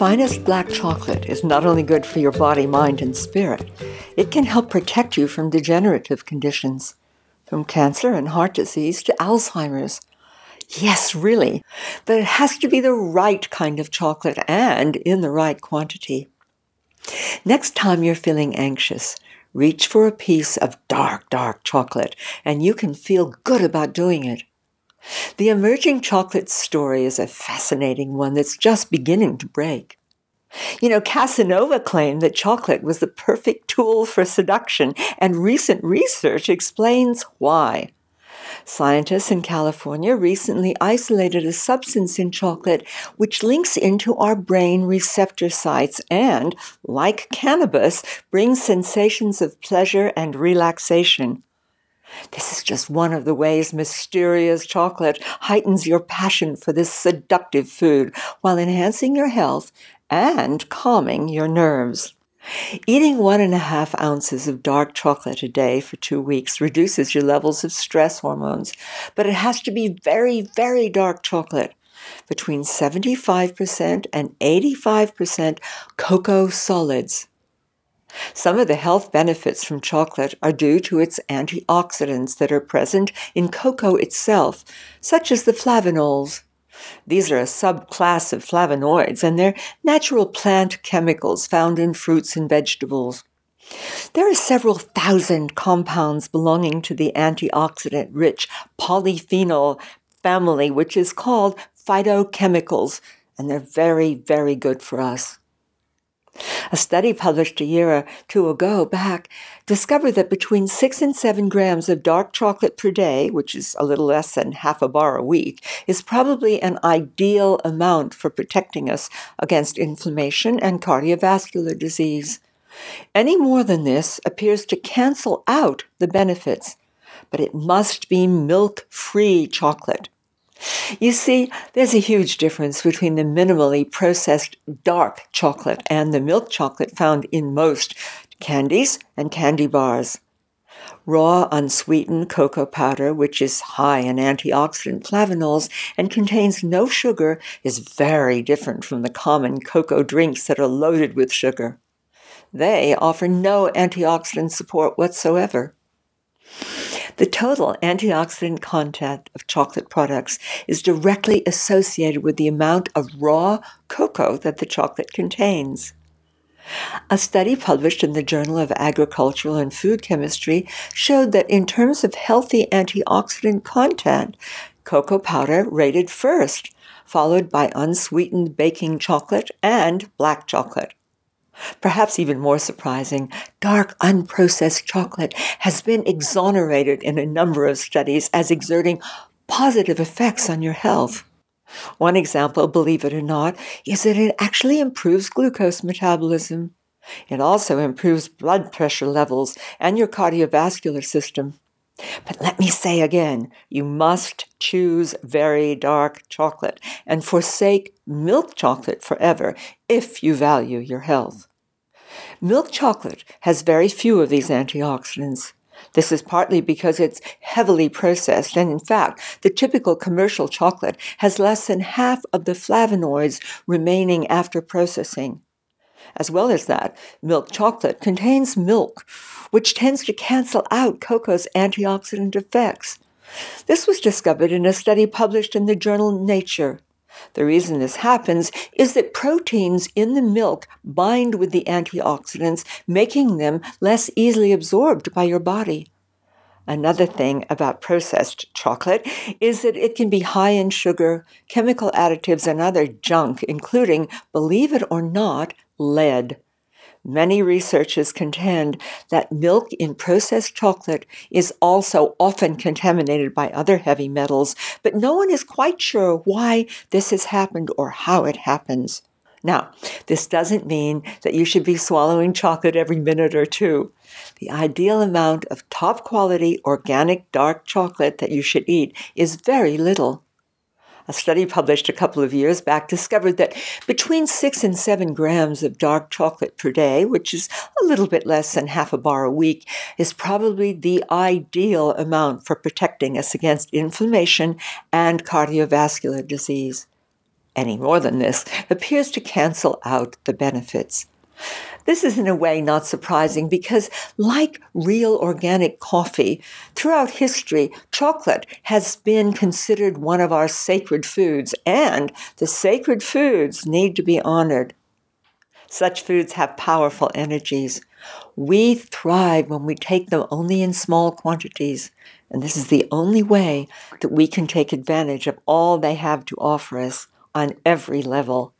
finest black chocolate is not only good for your body, mind, and spirit, it can help protect you from degenerative conditions, from cancer and heart disease to Alzheimer's. Yes, really, but it has to be the right kind of chocolate and in the right quantity. Next time you're feeling anxious, reach for a piece of dark, dark chocolate, and you can feel good about doing it. The emerging chocolate story is a fascinating one that's just beginning to break. You know, Casanova claimed that chocolate was the perfect tool for seduction, and recent research explains why. Scientists in California recently isolated a substance in chocolate which links into our brain receptor sites and, like cannabis, brings sensations of pleasure and relaxation. This is just one of the ways mysterious chocolate heightens your passion for this seductive food while enhancing your health and calming your nerves. Eating one and a half ounces of dark chocolate a day for two weeks reduces your levels of stress hormones, but it has to be very, very dark chocolate, between 75% and 85% cocoa solids. Some of the health benefits from chocolate are due to its antioxidants that are present in cocoa itself, such as the flavonols. These are a subclass of flavonoids, and they're natural plant chemicals found in fruits and vegetables. There are several thousand compounds belonging to the antioxidant rich polyphenol family, which is called phytochemicals, and they're very, very good for us. A study published a year or two ago back discovered that between 6 and 7 grams of dark chocolate per day, which is a little less than half a bar a week, is probably an ideal amount for protecting us against inflammation and cardiovascular disease. Any more than this appears to cancel out the benefits, but it must be milk free chocolate. You see, there's a huge difference between the minimally processed dark chocolate and the milk chocolate found in most candies and candy bars. Raw, unsweetened cocoa powder, which is high in antioxidant flavonols and contains no sugar, is very different from the common cocoa drinks that are loaded with sugar. They offer no antioxidant support whatsoever. The total antioxidant content of chocolate products is directly associated with the amount of raw cocoa that the chocolate contains. A study published in the Journal of Agricultural and Food Chemistry showed that in terms of healthy antioxidant content, cocoa powder rated first, followed by unsweetened baking chocolate and black chocolate. Perhaps even more surprising, dark unprocessed chocolate has been exonerated in a number of studies as exerting positive effects on your health. One example, believe it or not, is that it actually improves glucose metabolism. It also improves blood pressure levels and your cardiovascular system. But let me say again, you must choose very dark chocolate and forsake milk chocolate forever if you value your health. Milk chocolate has very few of these antioxidants. This is partly because it's heavily processed, and in fact, the typical commercial chocolate has less than half of the flavonoids remaining after processing. As well as that, milk chocolate contains milk, which tends to cancel out cocoa's antioxidant effects. This was discovered in a study published in the journal Nature. The reason this happens is that proteins in the milk bind with the antioxidants, making them less easily absorbed by your body. Another thing about processed chocolate is that it can be high in sugar, chemical additives, and other junk, including, believe it or not, lead. Many researchers contend that milk in processed chocolate is also often contaminated by other heavy metals, but no one is quite sure why this has happened or how it happens. Now, this doesn't mean that you should be swallowing chocolate every minute or two. The ideal amount of top quality organic dark chocolate that you should eat is very little. A study published a couple of years back discovered that between 6 and 7 grams of dark chocolate per day, which is a little bit less than half a bar a week, is probably the ideal amount for protecting us against inflammation and cardiovascular disease. any more than this, appears to cancel out the benefits. This is in a way not surprising because, like real organic coffee, throughout history, chocolate has been considered one of our sacred foods, and the sacred foods need to be honored. Such foods have powerful energies. We thrive when we take them only in small quantities, and this is the only way that we can take advantage of all they have to offer us on every level.